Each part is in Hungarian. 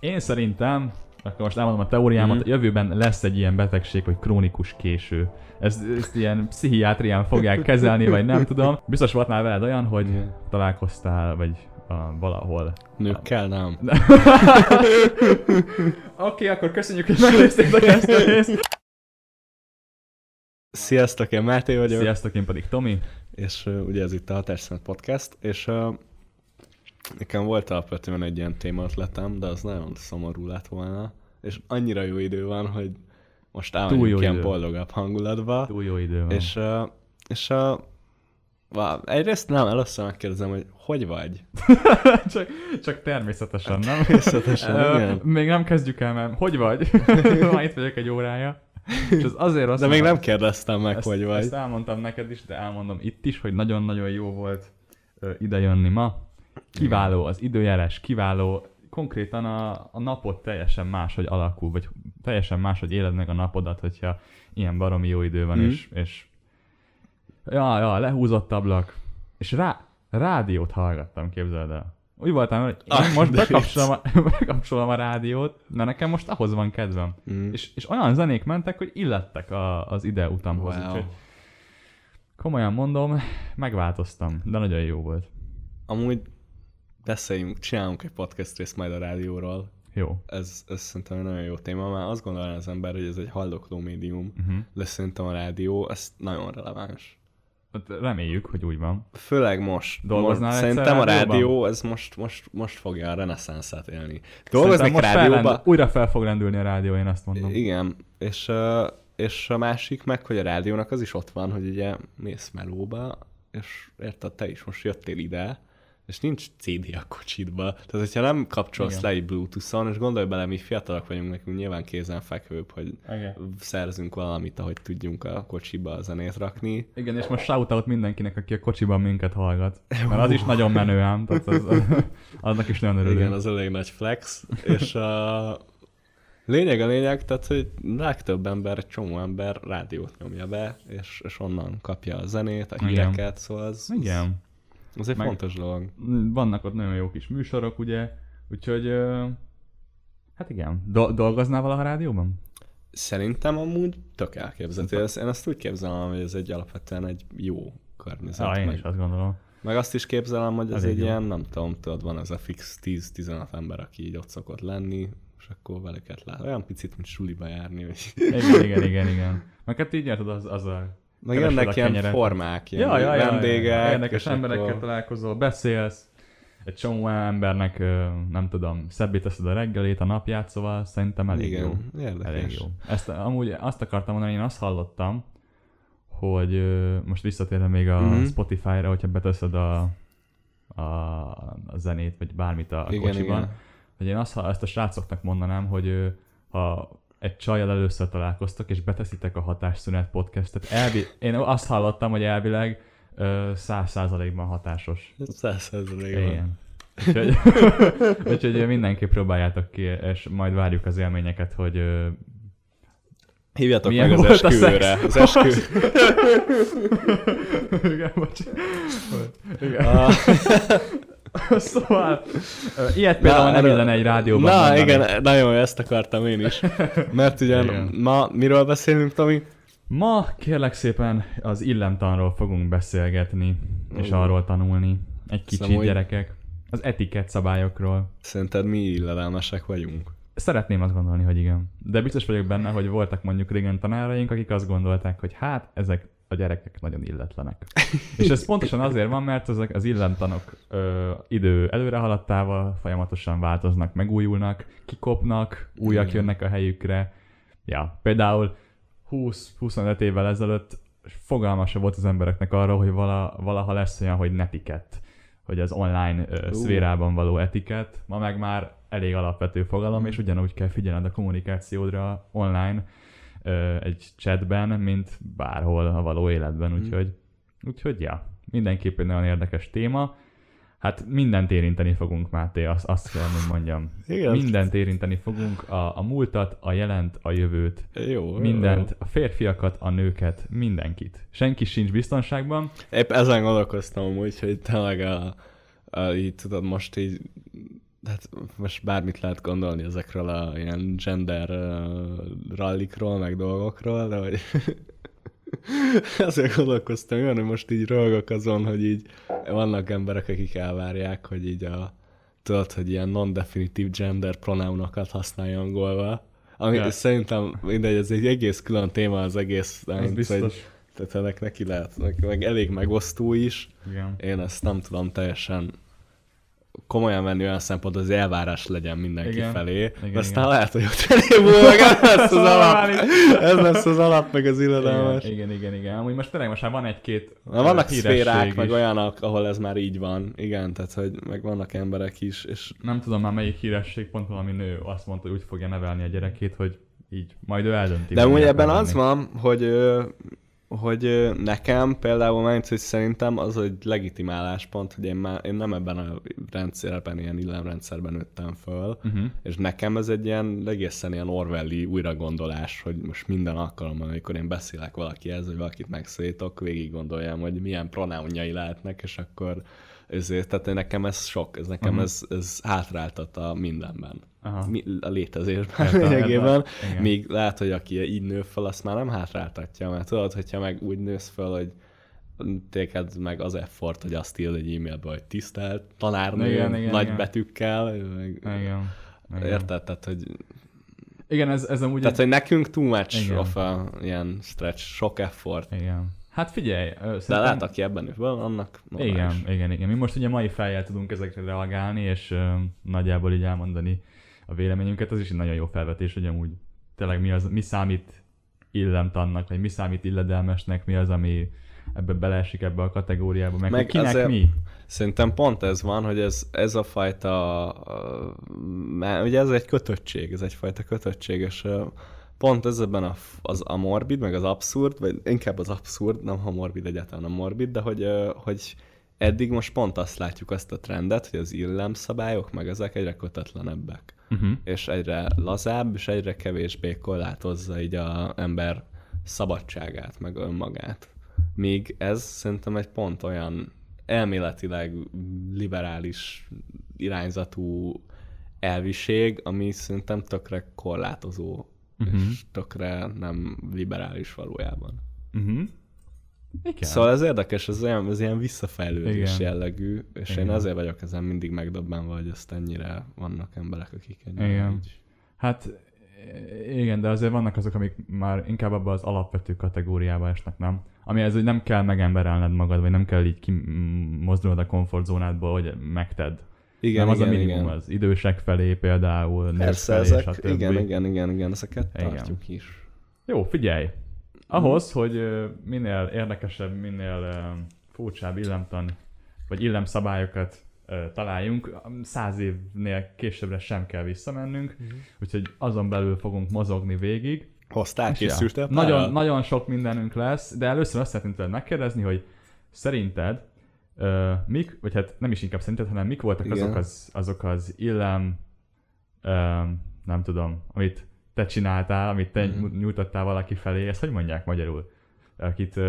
Én szerintem, akkor most elmondom a teóriámat, Mhm. a jövőben lesz egy ilyen betegség, hogy krónikus késő. Ezt, ezt ilyen pszichiátrián fogják kezelni, vagy nem tudom. Biztos volt már veled olyan, hogy Igen. találkoztál, vagy uh, valahol. Nőkkel nem. Oké, okay, akkor köszönjük, hogy megnéztétek ezt a részt. Sziasztok, én Máté vagyok, Sziasztok, én pedig Tomi. és uh, ugye ez itt a Hatásszünet Podcast, és uh, nekem volt alapvetően egy ilyen témaötletem, de az nagyon szomorú lett volna, és annyira jó idő van, hogy most elmegyünk ilyen idő. boldogabb hangulatba, Túl jó idő van. és, és uh, Wow. Egyrészt nem, először megkérdezem, hogy hogy vagy? csak, csak természetesen, nem? Természetesen, igen. Még nem kezdjük el, mert hogy vagy? Már itt vagyok egy órája. És az azért rossz, De még nem kérdeztem meg, ezt, hogy vagy. Ezt elmondtam neked is, de elmondom itt is, hogy nagyon-nagyon jó volt idejönni ma. Kiváló az időjárás, kiváló. Konkrétan a, a napod teljesen máshogy alakul, vagy teljesen máshogy éled meg a napodat, hogyha ilyen baromi jó idő van, Mhm. és, és ja, ja, lehúzott ablak, és rá, rádiót hallgattam, képzeld el. Úgy voltam, hogy én Ah, most bekapcsolom a, bekapcsolom a rádiót, mert nekem most ahhoz van kedvem. Mm. És, és olyan zenék mentek, hogy illettek a, az ide utamhoz. Wow. Úgyhogy komolyan mondom, megváltoztam, de nagyon jó volt. Amúgy beszéljünk, csinálunk egy podcast részt majd a rádióról. Jó. Ez, ez szerintem egy nagyon jó téma, mert azt gondolná az ember, hogy ez egy haldokló médium, Uh-huh. de szerintem a rádió, ez nagyon releváns. Hát reméljük, hogy úgy van. Főleg most. Dolgoznál most Szerintem a rádió, ez most, most, most fogja a reneszánszát élni. Dolgoznék most rádióba, fellend, újra fel fog lendülni a rádió, én azt mondom. Igen, és, és a másik meg, hogy a rádiónak az is ott van, hogy ugye mész melóba, és érted, te is most jöttél ide, és nincs CD a kocsidba. Tehát, hogyha nem kapcsolsz Igen. le egy Bluetooth-on, és gondolj bele, mi fiatalok vagyunk, nekünk nyilván kézenfekvőbb, hogy Igen. szerzünk valamit, ahogy tudjunk a kocsiba a zenét rakni. Igen, és most shoutout mindenkinek, aki a kocsiban minket hallgat. Mert az is nagyon menő ám, tehát az, az, annak is nagyon örülünk. Igen, az elég nagy flex. és a lényeg a lényeg, tehát, hogy legtöbb ember, egy csomó ember rádiót nyomja be, és, és onnan kapja a zenét, a Igen. híreket, szóval az, Igen. Az egy Meg- fontos dolog. Vannak ott nagyon jó kis műsorok, ugye, úgyhogy hát igen. Do- dolgoznál valaha rádióban? Szerintem amúgy tök elképzelhető. Ez- Én azt úgy képzelem, hogy ez egy alapvetően egy jó környezet. Ah, én meg, is azt gondolom. meg azt is képzelem, hogy ez egy jó. ilyen, nem tudom, tudod, van ez a fix 10-15 ember, aki így ott szokott lenni, és akkor velüket lát. Olyan picit, mint suliba járni. Vagy... Igen, igen, igen, igen. Meg hát így érted, az, az a... Meg jönnek a ilyen kenyeret. formák, ilyen Ja, ja, ja, vendégek. ja, Érdekes és emberekkel akkor- találkozol, beszélsz, egy csomó embernek, nem tudom, szebbé teszed a reggelét, a napját, szóval szerintem elég Igen, jó. érdekes. Elég jó. Ezt amúgy azt akartam mondani, én azt hallottam, hogy most visszatérve még a Mhm. Spotify-ra, hogyha beteszed a, a, a zenét, vagy bármit a Igen, kocsiban, igen. hogy én azt, ezt a srácoknak mondanám, hogy ha egy csajjal először találkoztak, és beteszitek a Hatásszünet podcastet, elvi, én azt hallottam, hogy elvileg száz százalékban hatásos. Száz százalékban. Igen. Úgyhogy, úgyhogy mindenképp próbáljátok ki, és majd várjuk az élményeket, hogy ö, Hívjatok Milyen meg az esküvőre. Az eskü... Igen, bocs. Igen. Ah, Szóval, ilyet például nem erről- illene egy rádióban Na mondani. igen, nagyon ezt akartam én is. Mert Igen. ma miről beszélünk, Tomi? Ma kérlek szépen az illemtanról fogunk beszélgetni, és Ó. arról tanulni. Egy kicsit hogy- gyerekek. Az etikett szabályokról. Szerinted mi illedelmesek vagyunk? Szeretném azt gondolni, hogy igen. De biztos vagyok benne, hogy voltak mondjuk régen tanáraink, akik azt gondolták, hogy hát ezek a gyerekek nagyon illetlenek. És ez pontosan azért van, mert ezek az illemtanok ö, idő előre haladtával folyamatosan változnak, megújulnak, kikopnak, újak jönnek a helyükre. Ja, például 20-25 évvel ezelőtt fogalma volt az embereknek arról, hogy vala, valaha lesz olyan, hogy netikett, hogy az online ö, szférában való etikett. Ma meg már elég alapvető fogalom, és ugyanúgy kell figyelned a kommunikációdra online ö, egy chatben, mint bárhol a való életben, Mm. úgyhogy, úgyhogy ja, mindenképpen nagyon érdekes téma. Hát mindent érinteni fogunk, Máté, azt, azt kell, hogy mondjam. Igen. Mindent érinteni fogunk, a, a múltat, a jelent, a jövőt, Jó, mindent, a férfiakat, a nőket, mindenkit. Senki sincs biztonságban. Épp ezen gondolkoztam amúgy, hogy tényleg a, a, így tudod, most így hát most bármit lehet gondolni ezekről a ilyen gender uh, rallikról, meg dolgokról, de hogy azért gondolkoztam, olyan, hogy most így röhögök azon, hogy így vannak emberek, akik elvárják, hogy így a tudod, hogy ilyen non-definitív gender pronounokat használj angolva. Ami Ja. szerintem mindegy, ez egy egész külön téma az egész. Mint, biztos. Hogy, tehát ennek neki lehet, meg, meg elég megosztó is. Igen. Én ezt nem tudom teljesen komolyan venni olyan szempontból, hogy az elvárás legyen mindenki Igen. felé. Igen, de aztán igen. lehet, hogy ott felé meg ez lesz az alap. Ez lesz az alap, meg az Igen, illedelmes. igen, igen, igen. Amúgy most tényleg most már van egy-két Na, vannak szférák, is. meg olyanok, ahol ez már így van. Igen, tehát hogy meg vannak emberek is, és Nem tudom már melyik híresség, pont valami nő azt mondta, hogy úgy fogja nevelni a gyerekét, hogy így majd ő eldönti. De mi ebben az van, hogy, hogy nekem például, mert hogy szerintem az egy legitim álláspont, hogy én, már, én nem ebben a rendszerben, ilyen illemrendszerben nőttem föl, Uh-huh. és nekem ez egy ilyen egészen ilyen Orwelli újragondolás, hogy most minden alkalommal, amikor én beszélek valakihez, vagy valakit megszólítok, végig gondoljam, hogy milyen pronounjai lehetnek, és akkor ezért, tehát nekem ez sok, ez nekem Mhm. ez, ez hátráltat a mindenben. Aha. A létezésben Értem, lényegében. értem. Igen. Még lehet, hogy aki így nő fel, azt már nem hátráltatja, mert tudod, hogyha meg úgy nősz fel, hogy téged meg az effort, hogy azt írd egy e-mailbe, hogy tisztelt tanárnő, Igen, igen, nagy igen. betűkkel, meg, Igen. Igen. érted? Tehát, hogy, Igen, ez, ez amúgy... tehát, hogy nekünk too much Igen. of a ilyen stretch, sok effort. Igen. Hát figyelj, ö, De szerintem... lehet, aki ebben nő fel, annak normális. Igen, igen, igen. Mi most ugye mai fejjel tudunk ezekre reagálni, és ö, nagyjából így elmondani a véleményünket. Az is egy nagyon jó felvetés, hogy amúgy tényleg mi, az, mi számít illemtannak, vagy mi számít illedelmesnek, mi az, ami ebbe beleesik ebbe a kategóriába, meg, Meg kinek azért- mi. Szerintem pont ez van, hogy ez, ez a fajta, mert ugye ez egy kötöttség, ez egyfajta kötöttség, és pont ez ebben a, az a morbid, meg az abszurd, vagy inkább az abszurd, nem a morbid egyáltalán a morbid, de hogy, hogy eddig most pont azt látjuk, azt a trendet, hogy az illemszabályok, meg ezek egyre kötetlenebbek, Uh-huh. és egyre lazább, és egyre kevésbé korlátozza így a ember szabadságát, meg önmagát. Míg ez szerintem egy pont olyan elméletileg liberális irányzatú elviség, ami szerintem tökre korlátozó, uh-huh. és tökre nem liberális valójában. Uh-huh. Igen. Szóval ez érdekes, ez ilyen, ez ilyen visszafejlődés Igen. jellegű, és Igen. én azért vagyok ezen mindig megdöbbenve, hogy ezt ennyire vannak emberek, akik ennyire Igen. így... Hát igen, de azért vannak azok, amik már inkább abban az alapvető kategóriába esnek, nem? Ami ez, hogy nem kell megemberelned magad, vagy nem kell így kimozdulnod a komfortzónádból, hogy megted. Igen, nem az igen, a minimum, igen. az idősek felé például, nők Persze, felé, ezek, stb. igen, igen, igen, igen, ezeket Igen. tartjuk is. Jó, figyelj! Ahhoz, hogy minél érdekesebb, minél furcsább illemtan, vagy illemszabályokat találjunk, száz évnél későbbre sem kell visszamennünk, Mhm. úgyhogy azon belül fogunk mozogni végig. Hoztál, És ja, készültél? nagyon, nagyon sok mindenünk lesz, de először azt szeretném tőled megkérdezni, hogy szerinted ö, mik, vagy hát nem is inkább szerinted, hanem mik voltak Igen. azok az, azok az illem, ö, nem tudom, amit te csináltál, amit te Mhm. nyújtottál valaki felé, ezt hogy mondják magyarul? Akit,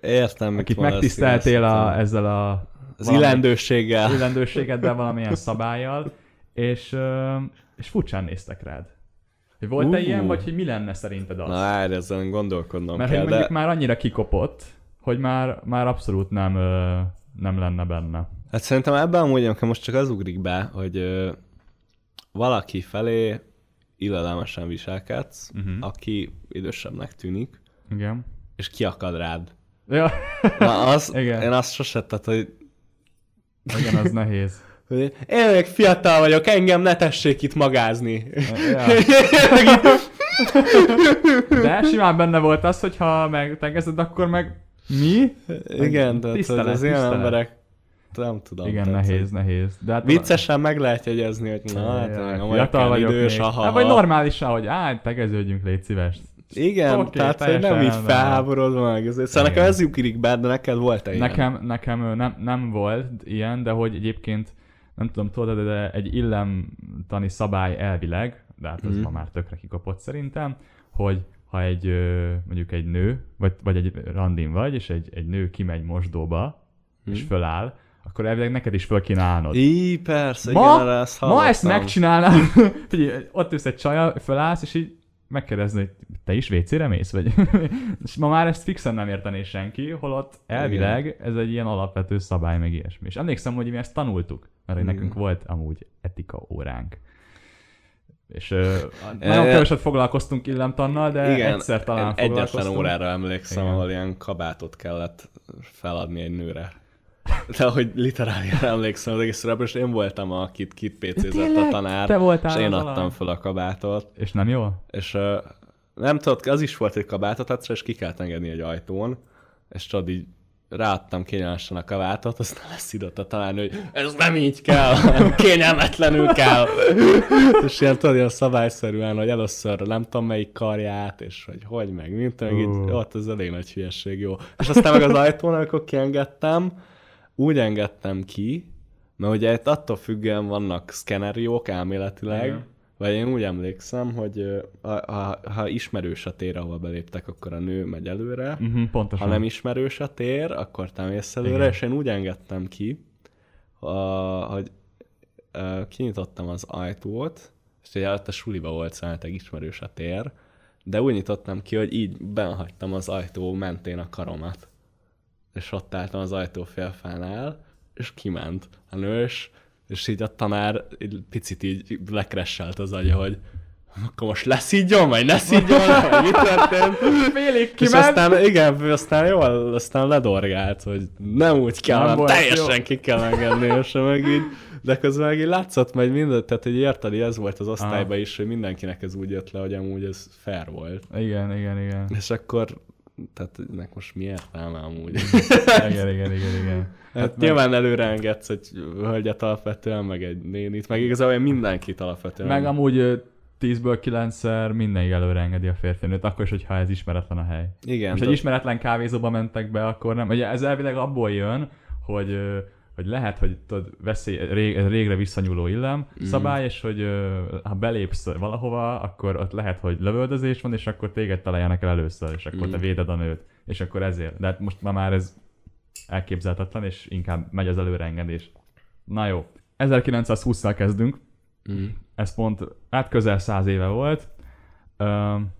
Értem, akit megtiszteltél a, ezzel a Az valami- illendőséggel. illendőségeddel, valamilyen szabályjal, és, és furcsán néztek rád. Hogy volt-e Ú. ilyen, vagy hogy mi lenne szerinted az? Na, erre ezen gondolkodnom Mert kell, hogy mondjuk de már annyira kikopott, hogy már, már abszolút nem, nem lenne benne. hát szerintem ebben amúgy amikor most csak az ugrik be, hogy ö, valaki felé illedelmesen viselkedsz, Uh-huh. aki idősebbnek tűnik, Igen. és kiakad rád. Ja, Na, az, Igen. én azt sose, tehát, hogy, igen, az nehéz. én még fiatal vagyok, engem ne tessék itt magázni. Ja. De simán benne volt az, hogyha megtegezed, akkor meg mi? Igen, tehát az ilyen emberek, nem tudom. Igen, tehát, nehéz, nehéz. De hát Viccesen meg lehet jegyezni, hogy na, hát, Ja, fiatal vagyok idős, még. aha, Hát, vagy normálisan, hogy á, tegeződjünk, légy szíves. Igen, Oké, tehát hogy nem így van. felháborodva meg. Szóval Igen. nekem ez ugrik be, de neked volt-e ilyen? Nekem, nekem nem, nem volt ilyen, de hogy egyébként nem tudom, tudod, de egy illemtani szabály elvileg, de hát az Mhm. ma már tökre kikapott szerintem, hogy ha egy mondjuk egy nő, vagy, vagy egy randin vagy, és egy, egy nő kimegy mosdóba, és Mhm. föláll, akkor elvileg neked is föl kéne állnod. Í, persze, Ma, igen, erre ezt ma ezt hallottam. megcsinálnám, hogy ott ülsz egy csaja, fölállsz, és így megkérdezni, hogy te is WC-re mész? Vagy? és ma már ezt fixen nem értené senki, holott elvileg ez egy ilyen alapvető szabály, meg ilyesmi. És emlékszem, hogy mi ezt tanultuk, mert Igen. nekünk volt amúgy etika óránk. És nagyon E- keveset foglalkoztunk illemtannal, de Igen, egyszer talán egyetlen foglalkoztunk. órára emlékszem, Igen. ahol ilyen kabátot kellett feladni egy nőre. De hogy literálisan emlékszem az egészre, és én voltam, akit kit PC-zett a tanár, Te voltál és én adtam fel a kabátot, És nem jó? és uh, nem tudod, az is volt egy kabátot, egyszer, és ki kellett engedni egy ajtón, és tudod így ráadtam kényelmesen a kabátot, aztán leszidott a tanárnő, hogy ez nem így kell, hanem kényelmetlenül kell. és ilyen tudod, ilyen szabályszerűen, hogy először nem tudom melyik karját, és hogy hogy meg, mint meg így, Ú. ott az elég nagy hülyesség, jó. És aztán meg az ajtón, amikor kiengedtem, úgy engedtem ki, mert ugye itt attól függően vannak szkeneriók elméletileg, Igen. vagy én úgy emlékszem, hogy ö, ha, ha, ismerős a tér, ahol beléptek, akkor a nő megy előre, Uh-huh, pontosan. ha nem ismerős a tér, akkor te mész előre, Igen. és én úgy engedtem ki, a, hogy ö, kinyitottam az ajtót, és ugye előtte suliba volt szerintem ismerős a tér, de úgy nyitottam ki, hogy így benhagytam az ajtó mentén a karomat. És ott álltam az ajtó félfánál, és kiment a nős, és így a tanár így picit így lekresselt az agya, hogy akkor most leszígyom, vagy ne szígyom, vagy mi történt? Félig És kiment. aztán, igen, aztán jól, aztán ledorgált, hogy nem úgy kell, Nem nem volt teljesen jó. ki kell engedni, és meg így, de közben meg így látszott majd mindent, tehát hogy ez volt az osztályban is, hogy mindenkinek ez úgy jött le, hogy amúgy ez fair volt. Igen, igen, igen. És akkor, tehát ennek most mi értelme amúgy? Igen, igen, igen, igen. Hát meg- nyilván előre engedsz egy hölgyet alapvetően, meg egy nénit, meg igazából mindenkit alapvetően. Meg amúgy ö, 10-ből 9-szer mindenki előre engedi a férfinőt, akkor is, hogyha ez ismeretlen a hely. Igen, Most egy tehát- ismeretlen kávézóba mentek be, akkor nem. Ugye ez elvileg abból jön, hogy, hogy lehet, hogy tudod, veszély, rég, régre visszanyúló illem Mm. szabály, és hogy ö, ha belépsz valahova, akkor ott lehet, hogy lövöldözés van, és akkor téged találjanak el először, és akkor Mm. te véded a nőt. És akkor ezért. De hát most ma már ez elképzelhetetlen, és inkább megy az előreengedés. Na jó. 1920-szal kezdünk. Mm. Ez pont, hát közel száz éve volt. Um,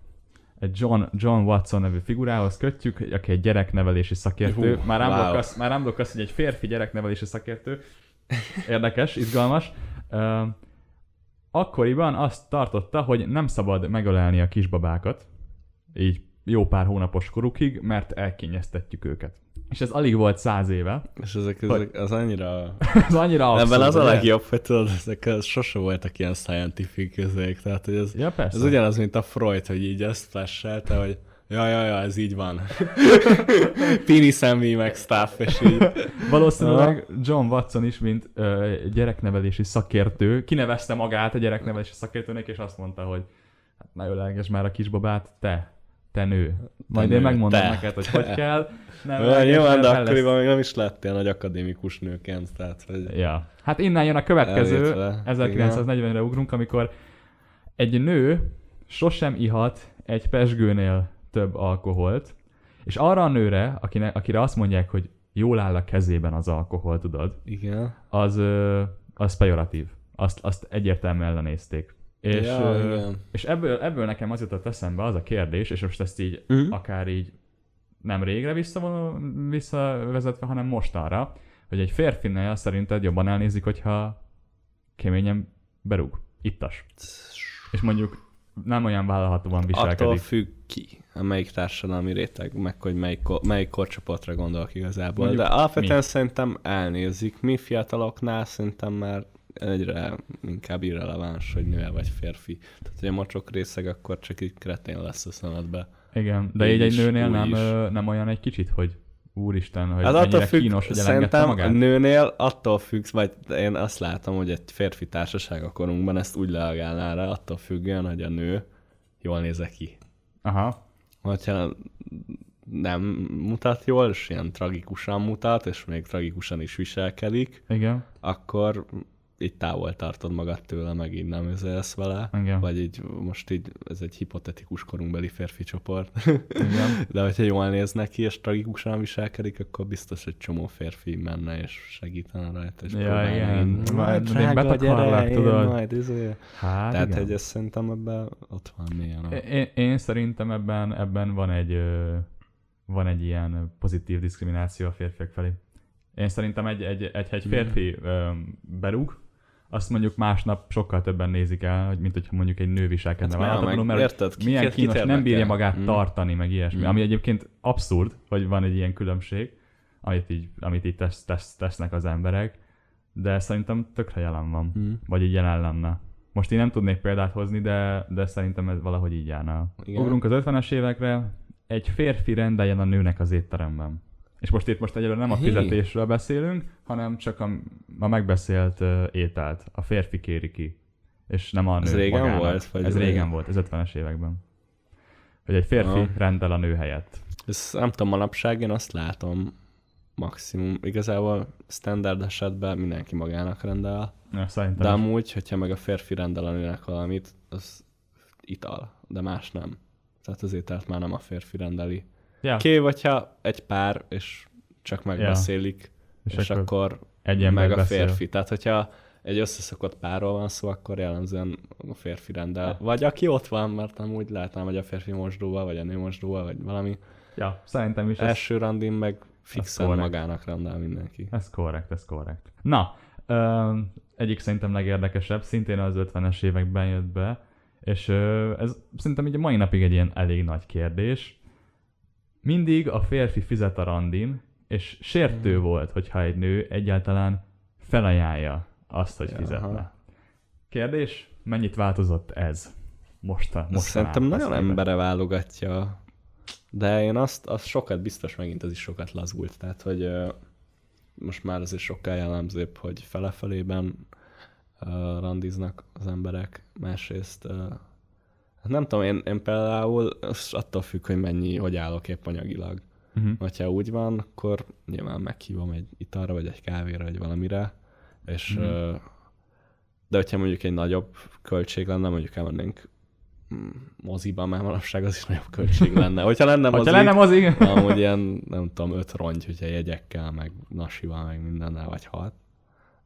egy John, John Watson nevű figurához kötjük, aki egy gyereknevelési szakértő. Hú, már nem wow. azt, már nem azt, hogy egy férfi gyereknevelési szakértő. Érdekes, izgalmas. Um, akkoriban azt tartotta, hogy nem szabad megölelni a kisbabákat, így jó pár hónapos korukig, mert elkényeztetjük őket. És ez alig volt száz éve. És ezek, ezek az annyira... Ez annyira abszurd, Ebben az a legjobb, hogy tudod, ezek az sose voltak ilyen scientific közék, tehát hogy ez, Ja, persze. ez ugyanaz, mint a Freud, hogy így ezt flashelte, hogy ja, ja, ja, ez így van. Pini szemmi, meg stuff, és így. Valószínűleg John Watson is, mint ö, gyereknevelési szakértő, kinevezte magát a gyereknevelési szakértőnek, és azt mondta, hogy hát ne ölelgesd már a kisbabát, te, te nő. Majd Te én megmondom te, neked, hogy te. hogy kell. Nem ölelgesd, nyilván, de akkoriban még nem is lettél nagy akadémikus nőként, tehát hogy... Ja. Hát innen jön a következő, Elvétve, 1940-re ugrunk, amikor egy nő sosem ihat egy pesgőnél több alkoholt, és arra a nőre, akine, akire azt mondják, hogy jól áll a kezében az alkohol, tudod, Igen. az, az pejoratív. Azt, azt egyértelműen ellenézték. És, Ja, igen. és ebből, ebből nekem az jutott eszembe az a kérdés, és most ezt így Mhm. akár így nem régre visszavonul, visszavezetve, hanem mostanra, hogy egy férfinél szerinted jobban elnézik, hogyha keményen berúg, ittas. És mondjuk nem olyan vállalhatóan Attól viselkedik. függ ki, a melyik társadalmi réteg, meg hogy melyik, melyik korcsoportra gondolok igazából. Mondjuk De alapvetően mi? szerintem elnézik. Mi fiataloknál szerintem már egyre inkább irreleváns, hogy nő vagy férfi. Tehát, hogy a mocsok részeg, akkor csak így kretén lesz a szemedbe. Igen, de Így így egy nőnél nem, is. nem olyan egy kicsit, hogy úristen, hogy Hát mennyire attól függ, kínos, hogy elengedte szerintem magát? a nőnél attól függ, vagy én azt látom, hogy egy férfi társaság a korunkban ezt úgy leagálná rá, attól függően, hogy a nő jól néz ki. Aha, hogyha nem mutat jól, és ilyen tragikusan mutat, és még tragikusan is viselkedik, igen. akkor így távol tartod magad tőle, meg így nem üzelsz vele, Igen. vagy így most így, ez egy hipotetikus korunkbeli férfi csoport, Igen. de hogyha jól néz neki, és tragikusan viselkedik, akkor biztos egy csomó férfi menne, és segítene rajta, és Ja, igen. így, Majd még betakarlak, tudod. majd, izé. Hát Tehát, igen. hogy ez szerintem ebben ott van mélyen. a- Én, én szerintem ebben, ebben van egy van egy ilyen pozitív diszkrimináció a férfiak felé. Én szerintem egy, egy, egy, egy férfi ö, berúg, azt mondjuk másnap sokkal többen nézik el, hogy mint hogyha mondjuk egy nő viselkedne Hát, vállalhatatlanul, meg mert érted, milyen kínos, nem bírja magát Mm. tartani, meg ilyesmi. Mm. Ami egyébként abszurd, hogy van egy ilyen különbség, amit így, amit így tesz, tesz, tesznek az emberek, de szerintem tökre jelen van. Mm. Vagy így jelen lenne. Most én nem tudnék példát hozni, de, de szerintem ez valahogy így járna. Igen. Ugrunk az 50-es évekre, egy férfi rendeljen a nőnek az étteremben. És most itt most egyelőre nem a fizetésről beszélünk, hanem csak a, a megbeszélt uh, ételt. A férfi kéri ki. És nem a nő Ez régen magának. volt, vagy Ez régen? régen volt, ez 50-es években. Hogy egy férfi Aha. rendel a nő helyett. Ez nem tudom, manapság én azt látom maximum. Igazából standard esetben mindenki magának rendel, Ja, szerintem de is. amúgy, hogyha meg a férfi rendel a nőnek valamit, az ital, de más nem. Tehát az ételt már nem a férfi rendeli. Ja, Oké, vagy ha egy pár, és csak megbeszélik, és, és, és akkor, akkor egy ember meg a beszél. férfi. Tehát, hogyha egy összeszokott párról van szó, akkor jellemzően a férfi rendel. Vagy aki ott van, mert amúgy lehetne, hogy a férfi mosdóval, vagy a nő mosdóval, vagy valami. Ja, szerintem is ez, Első randin meg fixen magának rendel mindenki. ez korrekt, ez korrekt. Na, ö, egyik szerintem legérdekesebb, szintén az 50-es években jött be, és ö, ez szerintem így a mai napig egy ilyen elég nagy kérdés. Mindig a férfi fizet a randin, és sértő Hmm. volt, hogyha egy nő egyáltalán felajánlja azt, hogy Ja, fizetne. aha. Kérdés, mennyit változott ez? Most a, Most Szerintem nagyon embere válogatja, de én azt, azt sokat, biztos megint ez is sokat lazult, tehát hogy most már azért sokkal jellemzőbb, hogy felefelében uh, randiznak az emberek, másrészt uh, nem tudom, én, én például attól függ, hogy mennyi, hogy állok épp anyagilag. Uh-huh. Ha úgy van, akkor nyilván meghívom egy italra, vagy egy kávéra, vagy valamire, és ö, de hogyha mondjuk egy nagyobb költség lenne, mondjuk elmennénk mm, moziba, mert manapság az is nagyobb költség lenne. Hogyha lenne mozi, lenne mozi, amúgy ilyen, nem tudom, öt rongy, hogyha jegyekkel, meg nasival, meg mindennel, vagy hat,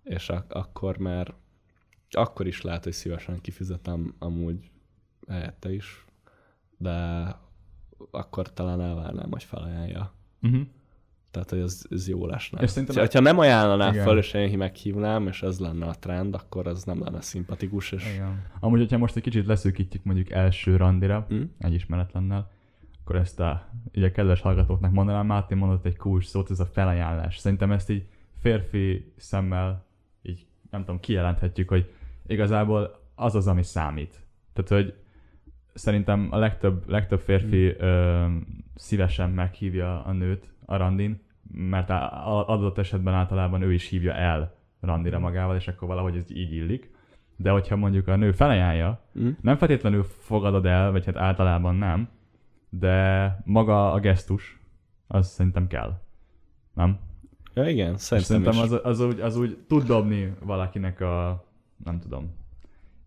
és ak- akkor már akkor is lehet, hogy szívesen kifizetem amúgy helyette is, de akkor talán elvárnám, hogy felajánlja. uh-huh. Tehát, hogy ez, ez jó lesne. És szerintem- Ha, ha nem ajánlaná fel, és én meghívnám, és ez lenne a trend, akkor az nem lenne szimpatikus, és Igen. Amúgy, hogyha most egy kicsit leszűkítjük mondjuk első randira, Hm? egy ismeretlennel, akkor ezt a, így a kedves hallgatóknak mondanám, Máté mondott egy kulcs szót, ez a felajánlás. Szerintem ezt így férfi szemmel így, nem tudom, kijelenthetjük, hogy igazából az az, ami számít. Tehát, hogy szerintem a legtöbb, legtöbb férfi ö, szívesen meghívja a nőt a randin, mert a- adott esetben általában ő is hívja el randira magával, és akkor valahogy ez így illik. De hogyha mondjuk a nő felajánlja, Hm? nem feltétlenül fogadod el, vagy hát általában nem, de maga a gesztus, az szerintem kell. Nem? Ja, igen, szerintem, szerintem is. az, az, úgy, az úgy tud dobni valakinek a, nem tudom,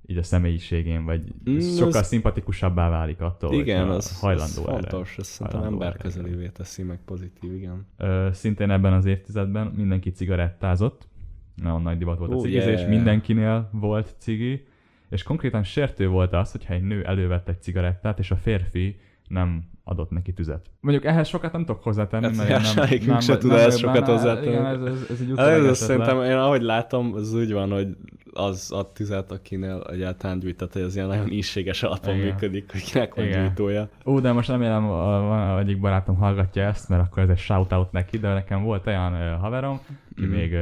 így a személyiségén, vagy Mm, sokkal az- szimpatikusabbá válik attól, igen, hogyha az, hajlandó az erre. fontos, ez szerintem emberközelévé teszi, meg pozitív, igen. Ö, szintén ebben az évtizedben mindenki cigarettázott, nagyon nagy divat volt a Ó, cigizés, yeah. mindenkinél volt cigi, és konkrétan sértő volt az, hogyha egy nő elővett egy cigarettát, és a férfi nem adott neki tüzet. Mondjuk ehhez sokat nem tudok hozzátenni, Hát mert én nem, semmelyikünk nem, se nem tud ehhez sokat hozzátenni. Igen, ez, ez, ez egy Hát ez utólag szerintem, én ahogy látom, az úgy van, hogy az a tüzet, akinél egyáltalán gyújtott, hogy az ilyen nagyon ízséges alapon Igen. működik, hogy kinek van Igen. gyújtója. Ó, de most remélem a, egyik barátom hallgatja ezt, mert akkor ez egy shoutout neki, de nekem volt olyan haverom, aki Mhm. még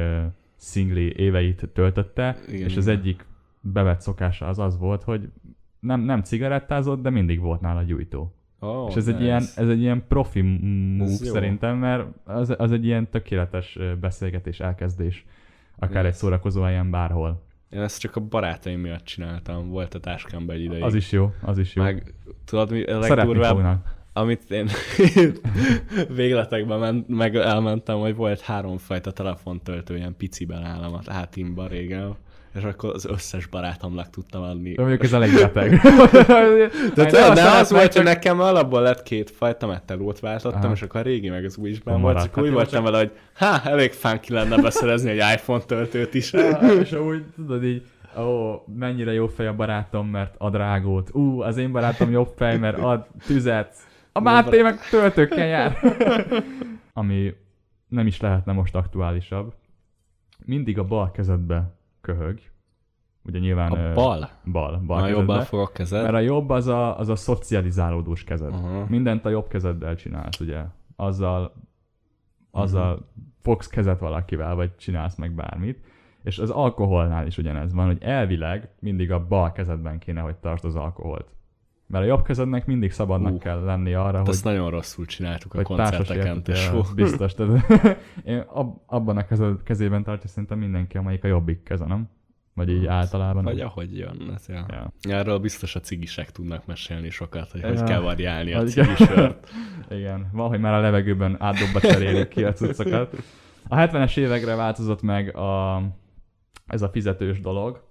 szingli éveit töltötte, Igen, és az egyik bevett szokása az az volt, hogy nem, nem cigarettázott, de mindig volt nála gyújtó. Oh, és ez egy, ilyen, ez egy ilyen profi move Ez szerintem, mert az, az egy ilyen tökéletes beszélgetés, elkezdés. Akár Igen. egy szórakozó helyen bárhol. Én ezt csak a barátaim miatt csináltam, volt a táskámban egy ideig. Az is jó, az is jó. Meg tudod, mi a legdurvább, fognak. amit én végletekben ment, meg elmentem, hogy volt háromfajta telefontöltő ilyen piciben állam a hátimban régen, és akkor az összes barátomnak tudtam adni. De mondjuk ez elég beteg. De tudod, nem az volt, hogy nekem alapból lett két fajta mettelót váltottam, és akkor a régi meg az új is Akkor ben volt, maradt. csak úgy Hát voltam vele, hogy há, elég funky lenne beszerezni egy iPhone töltőt is. és úgy tudod így, ó, mennyire jó fej a barátom, mert ad rágót. Ú, az én barátom jobb fej, mert ad tüzet. A Máté meg töltőkkel jár. Ami nem is lehetne most aktuálisabb. Mindig a bal kezedbe köhög. Ugye nyilván... A bal? Bal, bal kezedbe. jobban fogok kezed. Mert a jobb az a, az a szocializálódós kezed. Aha. Mindent a jobb kezeddel csinálsz, ugye. Azzal, azzal Mhm. fogsz kezet valakivel, vagy csinálsz meg bármit. És az alkoholnál is ugyanez van, hogy elvileg mindig a bal kezedben kéne, hogy tartsd az alkoholt. Mert a jobb kezednek mindig szabadnak Hú. kell lenni arra, Hát hogy, ezt nagyon rosszul csináltuk a hogy koncerteken. tesó. biztos. Tehát, én ab, abban a kezed, kezében tartja szerintem mindenki, amelyik a jobbik keze, nem? Vagy így általában. Vagy ahogy jön. Ez ja. Ja. Erről biztos a cigisek tudnak mesélni sokat, hogy hogy Ja. kell variálni a Hogy- cigisört. Igen, van, hogy már a levegőben átdobba cserélik ki a cuccokat. A 70-es évekre változott meg a, ez a fizetős dolog.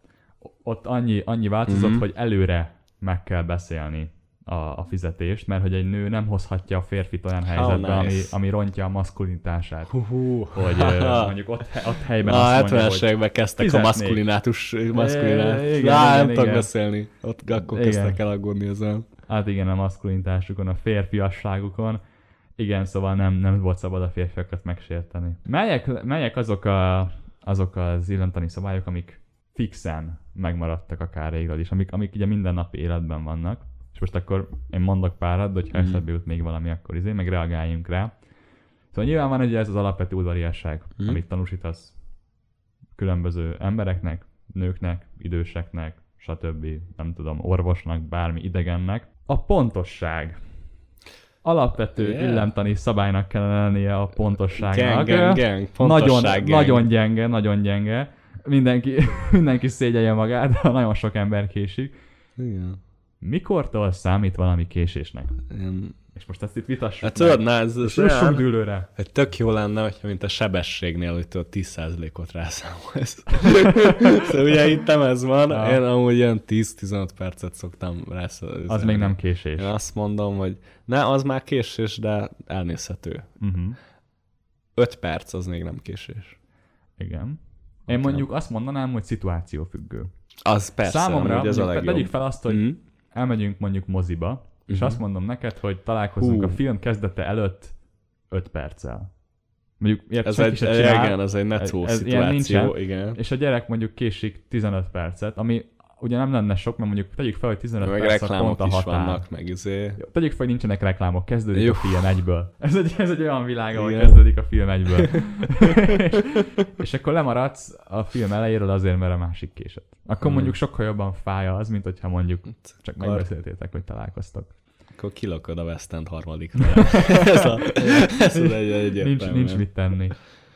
Ott annyi, annyi változott, Mhm. mm-hmm. hogy előre meg kell beszélni a, a fizetést, mert hogy egy nő nem hozhatja a férfit olyan helyzetbe, ami, nice. ami rontja a maszkulinitását. Hú, Hogy mondjuk ott, ott helyben Na, a azt mondja, 70-es hogy kezdtek a fizetnék. maszkulinátus, maszkulinát. igen, Igen, Lá, nem igen, tudok igen. beszélni. Ott akkor Igen. kezdtek el aggódni ezen. hát igen, a maszkulinitásukon, a férfiasságukon. Igen, szóval nem, nem volt szabad a férfiakat megsérteni. Melyek, melyek azok, a, azok az illentani szabályok, amik fixen megmaradtak akár régről is, amik, amik ugye mindennapi életben vannak. És most akkor én mondok párat, de hogyha Mhm. eszedbe jut még valami, akkor izé, meg reagáljunk rá. Szóval nyilván van ugye ez az alapvető udvariasság, Mhm. amit tanúsítasz különböző embereknek, nőknek, időseknek, stb. Nem tudom, orvosnak, bármi idegennek. A pontosság. Alapvető Yeah. illemtani szabálynak kellene lennie a pontosságnak. Gang, gang. nagyon, Pontosság, gang. nagyon gyenge, nagyon gyenge. Mindenki, mindenki szégyelje magát, de nagyon sok ember késik. Igen. Mikortól számít valami késésnek? Ilyen... És most ezt itt vitassuk Hát tudod, na, ez, ez olyan, dűlőre. hogy tök jó lenne, hogyha mint a sebességnél, hogy tudod 10%-ot rászámolsz. szóval ugye itt nem ez van, Ja. én amúgy ilyen 10-15 percet szoktam rászámolni. Az még nem késés. Én azt mondom, hogy ne, az már késés, de elnézhető. Uh-huh. 5 perc az még nem késés. Igen. Én mondjuk azt mondanám, hogy szituációfüggő. Az persze, Számomra, ez a legjobb. tegyük fel azt, hogy Mhm. elmegyünk mondjuk moziba, és Mhm. azt mondom neked, hogy találkozunk Hú. a film kezdete előtt 5 perccel. Mondjuk ilyet Ez egy, csinál, igen, ez egy netó Ez- szituáció, nincsen. igen. és a gyerek mondjuk késik 15 percet, ami ugye nem lenne sok, mert mondjuk tegyük fel, hogy 15 Meg perc a pont a határ. vannak, meg izé. Tegyük fel, hogy nincsenek reklámok, kezdődik Jó. a film egyből. Ez egy, ez egy olyan világ, ahol kezdődik a film egyből. és, és akkor lemaradsz a film elejéről azért, mert a másik késett. Akkor Hmm. mondjuk sokkal jobban fáj az, mint hogyha mondjuk csak Akkor- megbeszéltétek, hogy találkoztok. Akkor kilakod a West End harmadikra. ez, a, ez az egy, egy Nincs, nincs mit tenni.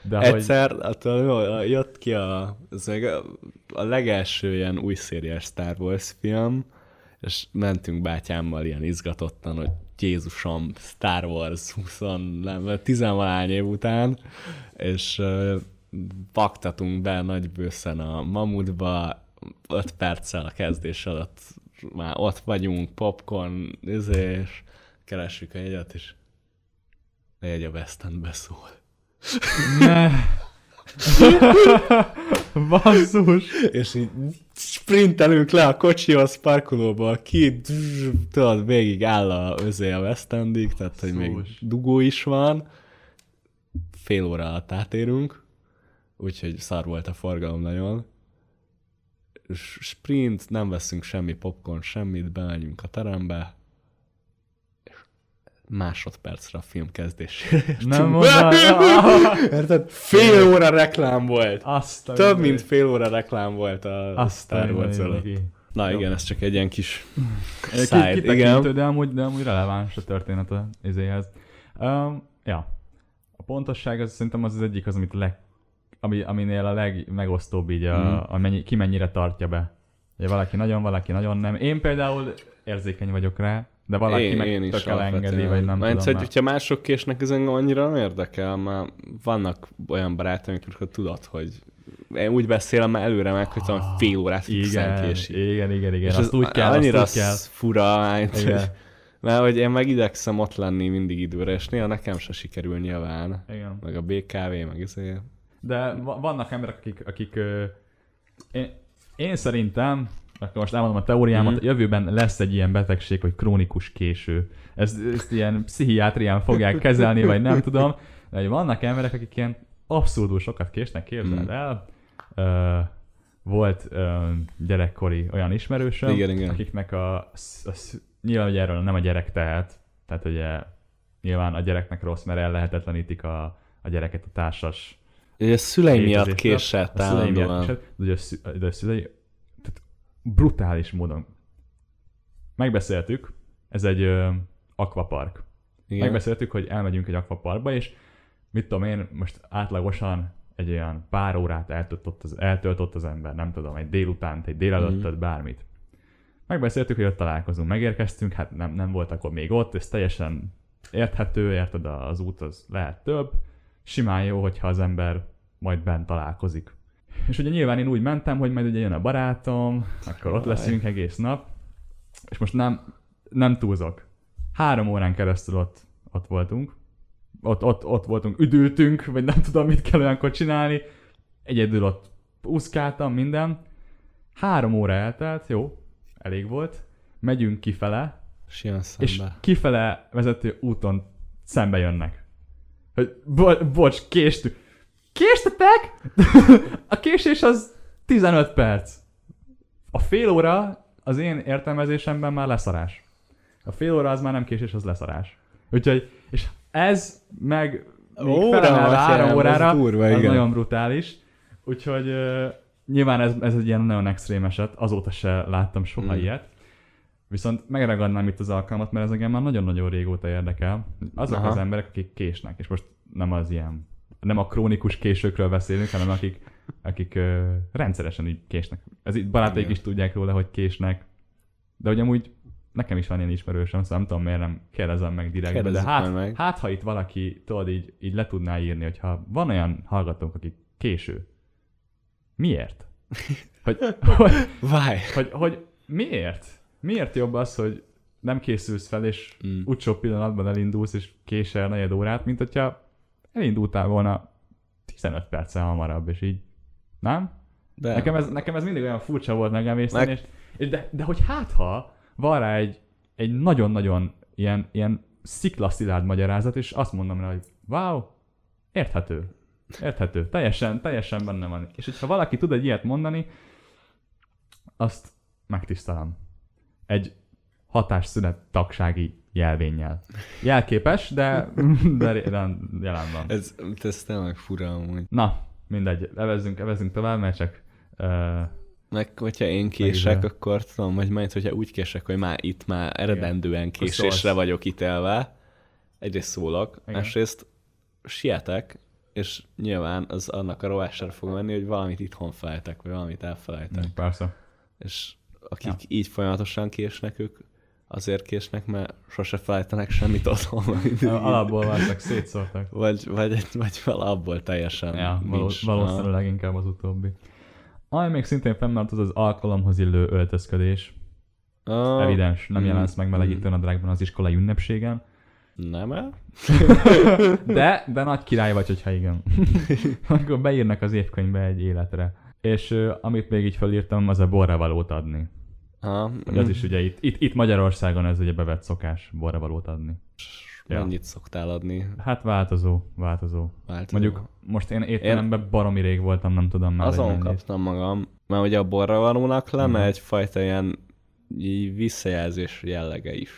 De hogy, Egyszer, attól jött ki a, még a, legelső ilyen új szériás Star Wars film, és mentünk bátyámmal ilyen izgatottan, hogy Jézusom, Star Wars 20, nem, 10 év után, és paktatunk be nagy bőszen a mamutba, 5 perccel a kezdés alatt már ott vagyunk, popcorn, és keressük a jegyet, és a jegy a West Endbe szól. Ne. Basszus! és így sprintelünk le a kocsihoz, parkolóból ki, tudod, végig áll a özé a West Endig, tehát hogy még dugó is van, fél óra alatt átérünk, úgyhogy szar volt a forgalom nagyon. Sprint, nem veszünk semmi popcorn, semmit, bemegyünk a terembe, másodpercre a film kezdésére. Nem Érted? Fél óra reklám volt. Azt Több mint fél óra reklám volt a Azt Star Wars előtt. Na Jó. igen, ez csak egy ilyen kis kitekintő, igen. de amúgy, de amúgy releváns a történet a izéhez. Um, ja. A pontosság az szerintem az az egyik az, amit leg, ami, aminél a legmegosztóbb így, a, Mhm. a mennyi, ki mennyire tartja be. Ugye valaki nagyon, valaki nagyon nem. Én például érzékeny vagyok rá, de valaki én, meg én is tök elengedi, vagy nem Mert tudom. hogy, hogyha mások késnek, ez engem annyira nem érdekel, mert vannak olyan barátaim, amikor tudod, hogy én úgy beszélem már előre meg, hogy tudom, fél órát fixen Igen, késik. igen, igen, igen. És azt úgy kell, annyira azt úgy kell. fura, Igen. hogy, mert hogy én meg idegszem ott lenni mindig időre, és néha nekem se sikerül nyilván. Igen. Meg a BKV, meg izé. De va- vannak emberek, akik, akik én, én szerintem, akkor most elmondom a teóriámat, Mhm. mm. jövőben lesz egy ilyen betegség, hogy krónikus késő. Ezt, ezt ilyen pszichiátrián fogják kezelni, vagy nem tudom. De hogy vannak emberek, akik ilyen abszurdul sokat késnek, képzeld Mhm. el. Ö, volt ö, gyerekkori olyan ismerősöm, Igen, igen. akiknek a, a, a, nyilván hogy erről nem a gyerek tehet, tehát ugye nyilván a gyereknek rossz, mert ellehetetlenítik a, a gyereket a társas Ugye a szüleim miatt késett szülei miatt állandóan. késett, de ugye a, szü- de a szülei brutális módon megbeszéltük, ez egy ö, akvapark. Igen. Megbeszéltük, hogy elmegyünk egy akvaparkba, és mit tudom én, most átlagosan egy olyan pár órát eltölt ott az, eltölt ott az ember, nem tudom, egy délutánt, egy délelőttöt, Mhm. bármit. Megbeszéltük, hogy ott találkozunk, megérkeztünk, hát nem, nem volt akkor még ott, ez teljesen érthető, érted, az út az lehet több, simán jó, hogyha az ember majd bent találkozik. És ugye nyilván én úgy mentem, hogy majd ugye jön a barátom, akkor ott leszünk egész nap, és most nem, nem túlzok. Három órán keresztül ott, ott voltunk, ott, ott, ott voltunk, üdültünk, vagy nem tudom, mit kell olyankor csinálni, egyedül ott úszkáltam, minden. Három óra eltelt, jó, elég volt, megyünk kifele, És kifele vezető úton szembe jönnek. Hogy bo- bocs, késtük. Késtetek? a késés az 15 perc. A fél óra az én értelmezésemben már leszarás. A fél óra az már nem késés, az leszarás. Úgyhogy, és ez meg még Óra három órára, az durva, az igen. nagyon brutális. Úgyhogy uh, nyilván ez, ez egy ilyen nagyon extrém eset, azóta se láttam soha Mm. ilyet. Viszont megragadnám itt az alkalmat, mert ez engem már nagyon-nagyon régóta érdekel. Azok Aha. az emberek, akik késnek, és most nem az ilyen, nem a krónikus későkről beszélünk, hanem akik, akik uh, rendszeresen így késnek. Ez itt barátaik is tudják róla, hogy késnek, de hogy amúgy nekem is van ilyen ismerősöm, szóval nem tudom miért nem kérdezem meg direktbe, de hát, meg. hát ha itt valaki, tudod, így, így le tudná írni, hogyha van olyan hallgatónk, akik késő, miért? Hogy, hogy, Váj! hogy, hogy miért? Miért jobb az, hogy nem készülsz fel, és Mm. utcsó pillanatban elindulsz, és késel negyed órát, mint hogyha elindultál volna 15 perccel hamarabb, és így, nem? De Nekem ez, nekem ez mindig olyan furcsa volt megemészteni, Meg- és, de, de hogy hát ha van rá egy, egy nagyon-nagyon ilyen, ilyen sziklaszilárd magyarázat, és azt mondom rá, hogy wow, érthető. Érthető. Teljesen, teljesen benne van. És hogyha valaki tud egy ilyet mondani, azt megtisztelem. Egy hatásszünet tagsági jelvénnyel. Jelképes, de, de jelen jelen van. ez, ez tényleg fura amúgy. Na, mindegy, evezzünk, evezzünk tovább, mert csak uh, Meg hogyha én kések, Megizol. akkor tudom, hogy majd, hogyha úgy kések, hogy már itt már eredendően késésre szólsz. vagyok itelve, egyrészt szólok, Igen. másrészt sietek, és nyilván az annak a rovására fog menni, hogy valamit itthon felejtek, vagy valamit elfelejtek. persze. És akik Ja. így folyamatosan késnek, ők azért késnek, mert sose felejtenek semmit otthon. Alapból váltak, szétszórtak. Vagy, vagy, vagy valabból teljesen Ja, nincs. valószínűleg inkább az utóbbi. Ami még szintén fennmaradt, az az alkalomhoz illő öltözködés. Ah, Evidens, nem mm, jelensz meg melegítő nadrágban az iskolai ünnepségen. Nem el? De, de nagy király vagy, hogyha igen. Akkor beírnak az évkönyvbe egy életre. És uh, amit még így felírtam, az a borravalót adni. Ha, Hogy az is ugye itt, itt, itt Magyarországon ez ugye bevett szokás borravalót adni. Ja. Mennyit szoktál adni? Hát változó, változó. Változó. Mondjuk most én étteremben baromi rég voltam, nem tudom már, Azon kaptam magam, mert ugye a borra valónak lenne Mhm. egyfajta ilyen visszajelzés jellege is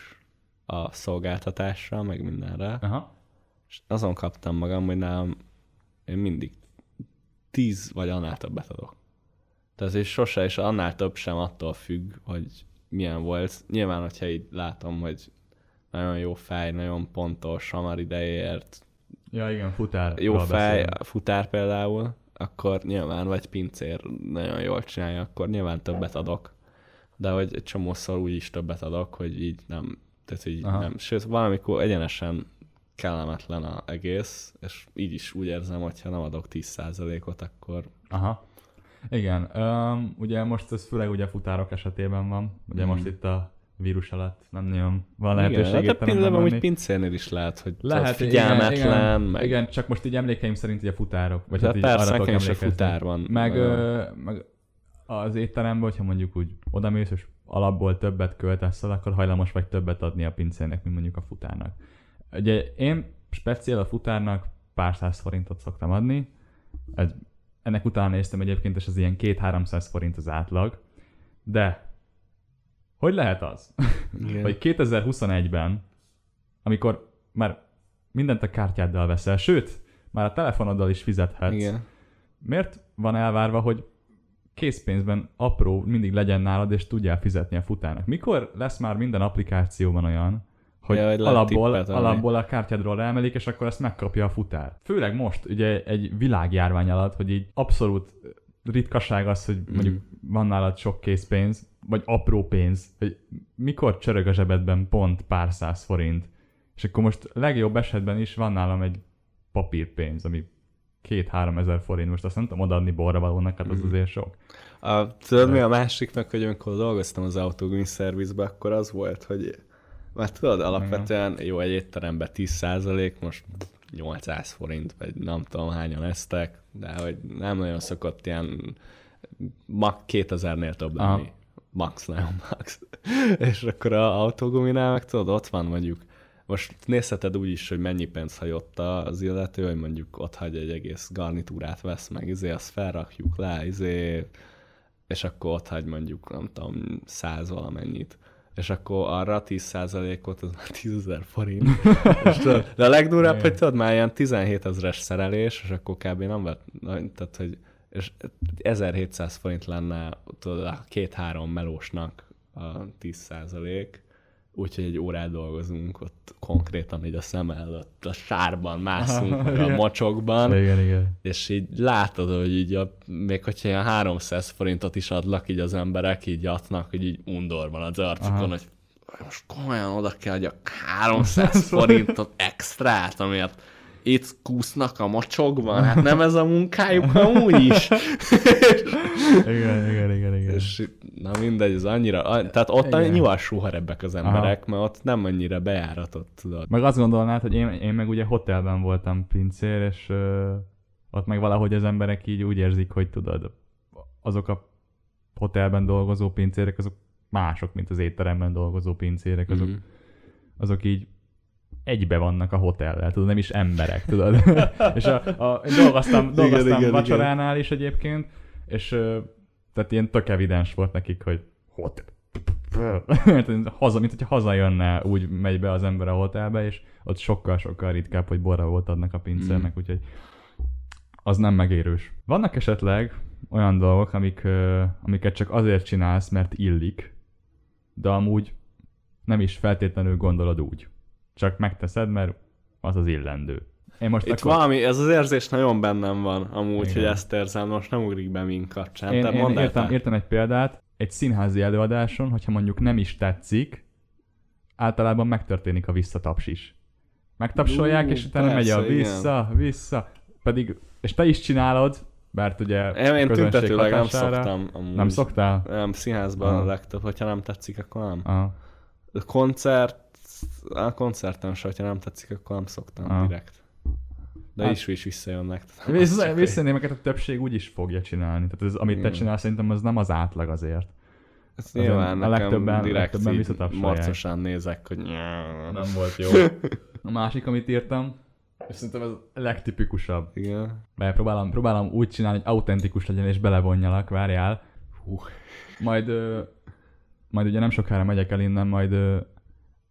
a szolgáltatásra, meg mindenre. Aha. És azon kaptam magam, hogy nálam én mindig tíz vagy annál többet adok. Tehát és sose, és annál több sem attól függ, hogy milyen volt. Nyilván, hogyha így látom, hogy nagyon jó fej, nagyon pontos, hamar ideért, Ja igen, futár. jó fej, futár például, akkor nyilván, vagy pincér nagyon jól csinálja, akkor nyilván többet adok. De hogy egy csomószor úgy is többet adok, hogy így nem, tehát így Aha. nem. Sőt, valamikor egyenesen kellemetlen az egész, és így is úgy érzem, hogy ha nem adok 10%-ot, akkor Aha. Igen, um, ugye most ez főleg ugye futárok esetében van, ugye Mhm. most itt a vírus alatt nem nagyon van Igen, lehetőség hát a étteremben pillanatban úgy menni. pincérnél is lehet, hogy Lehet, figyelmetlen, igen, meg... igen, csak most így emlékeim szerint ugye futárok. Vagy hát így persze, nekem is a futár van. Meg, ö, meg az étteremben, hogyha mondjuk úgy odamész, és alapból többet költesz el, akkor hajlamos vagy többet adni a pincérnek, mint mondjuk a futárnak. Ugye én speciál a futárnak pár száz forintot szoktam adni, ez, ennek utána néztem egyébként, és az ilyen 2-300 forint az átlag, de hogy lehet az, Igen. hogy 2021-ben, amikor már mindent a kártyáddal veszel, sőt, már a telefonoddal is fizethetsz, Igen. miért van elvárva, hogy készpénzben apró mindig legyen nálad, és tudjál fizetni a futárnak? Mikor lesz már minden applikációban olyan, hogy, Ja, alapból, tippet alapból a kártyádról emelik, és akkor ezt megkapja a futár. Főleg most, ugye egy világjárvány alatt, hogy így abszolút ritkaság az, hogy mondjuk Mhm. van nálad sok készpénz, vagy apró pénz, hogy mikor csörög a zsebedben pont pár száz forint, és akkor most legjobb esetben is van nálam egy papírpénz, ami két-három ezer forint, most azt nem tudom odaadni borra valónak, hát az Mhm. azért sok. A, tudod mi a másik meg, hogy amikor dolgoztam az autógumi szervizbe, akkor az volt, hogy már tudod, alapvetően jó, egy étteremben 10% most 800 forint, vagy nem tudom hányan eztek, de hogy nem nagyon szokott ilyen mag 2000-nél több lenni. Aha. Max, nagyon max. És akkor a autóguminál meg tudod, ott van mondjuk, most nézheted úgy is, hogy mennyi pénz hagyott az illető, hogy mondjuk ott hagy egy egész garnitúrát vesz meg, izé, azt felrakjuk le, izé, és akkor ott hagy mondjuk, nem tudom, száz valamennyit. És akkor arra 10%-ot, az már 10 ezer forint. és tudod, de a legdurvább, Igen. hogy tudod, már ilyen 17 ezeres szerelés, és akkor kb. nem vett, tehát, hogy és 1700 forint lenne tudod, a két-három melósnak a 10 százalék, úgyhogy egy órát dolgozunk ott konkrétan így a szem előtt, a sárban mászunk, meg a Igen. mocsokban, Igen, igen. és így látod, hogy így a, még hogyha ilyen 300 forintot is adlak így az emberek, így atnak, hogy így undor van az arcukon, Aha. hogy most komolyan oda kell adjak 300 forintot extrát, amiért itt kúsznak a mocsokban, hát nem ez a munkájuk amúgy is. Igen, igen, igen, igen. És na mindegy, ez annyira, a- tehát ott Igen. nyilván suharebbek az emberek, mert ott nem annyira bejáratott, tudod. Meg azt gondolnád, hogy én, én meg ugye hotelben voltam pincér, és ö, ott meg valahogy az emberek így úgy érzik, hogy tudod, azok a hotelben dolgozó pincérek, azok mások, mint az étteremben dolgozó pincérek, azok, Mhm. azok így egybe vannak a hotellel, tudod, nem is emberek, tudod. és a, a, én dolgoztam, dolgoztam igen, igen. vacsoránál is egyébként, és tehát ilyen tök evidens volt nekik, hogy hotel. haza, mint hogyha hazajönne, úgy megy be az ember a hotelbe, és ott sokkal-sokkal ritkább, hogy borra volt adnak a pincérnek, Mm. úgyhogy az nem megérős. Vannak esetleg olyan dolgok, amik, amiket csak azért csinálsz, mert illik, de amúgy nem is feltétlenül gondolod úgy. Csak megteszed, mert az az illendő. Én most Itt akkor... valami, ez az érzés nagyon bennem van, amúgy, Igen. hogy ezt érzem, most nem ugrik be mink kapcsán. Én, Te én mondd el értem, te. értem egy példát, egy színházi előadáson, hogyha mondjuk nem is tetszik, általában megtörténik a visszataps is. Megtapsolják, Ú, és utána megy a persze, igen. vissza, vissza, pedig, és te is csinálod, mert ugye Én, én tüntetőleg nem szoktam. Amúgy. Nem szoktál? Nem, színházban a legtöbb, hogyha nem tetszik, akkor nem. Aha. A koncert, a koncerten se, hogyha nem tetszik, akkor nem szoktam Aha. direkt. De Hát- is is visszajönnek. az Vissza, visszanémeket a többség úgy is fogja csinálni. Tehát ez, amit te csinálsz, szerintem az nem az átlag azért. Ez nyilván a legtöbben- direkt legtöbben marcosan nézek, hogy Nem volt jó. A másik, amit írtam, és szerintem ez a legtipikusabb. Igen. Mert próbálom, próbálom úgy csinálni, hogy autentikus legyen és belevonjalak, várjál. Hú. Majd, ö, majd ugye nem sokára megyek el innen, majd ö,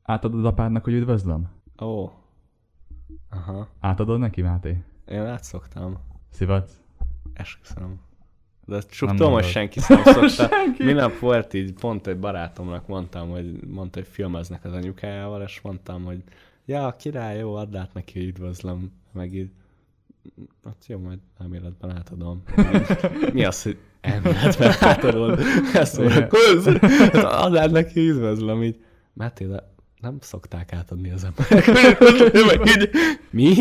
átadod apádnak, hogy üdvözlöm? Ó. Aha. Átadod neki, Máté? Én átszoktam. Szivat? Esküszöm. De csak tudom, hogy senki nem szokta. Senki. Minap volt így, pont egy barátomnak mondtam, hogy mondta, hogy filmeznek az anyukájával, és mondtam, hogy ja, király, jó, add át neki, hogy üdvözlöm, meg így, hát jó, majd elméletben átadom. Mi az, hogy elméletben átadod? Ezt Igen. "Kösz, add át neki, üdvözlöm, így. Máté, de nem szokták átadni az emberek. Mi?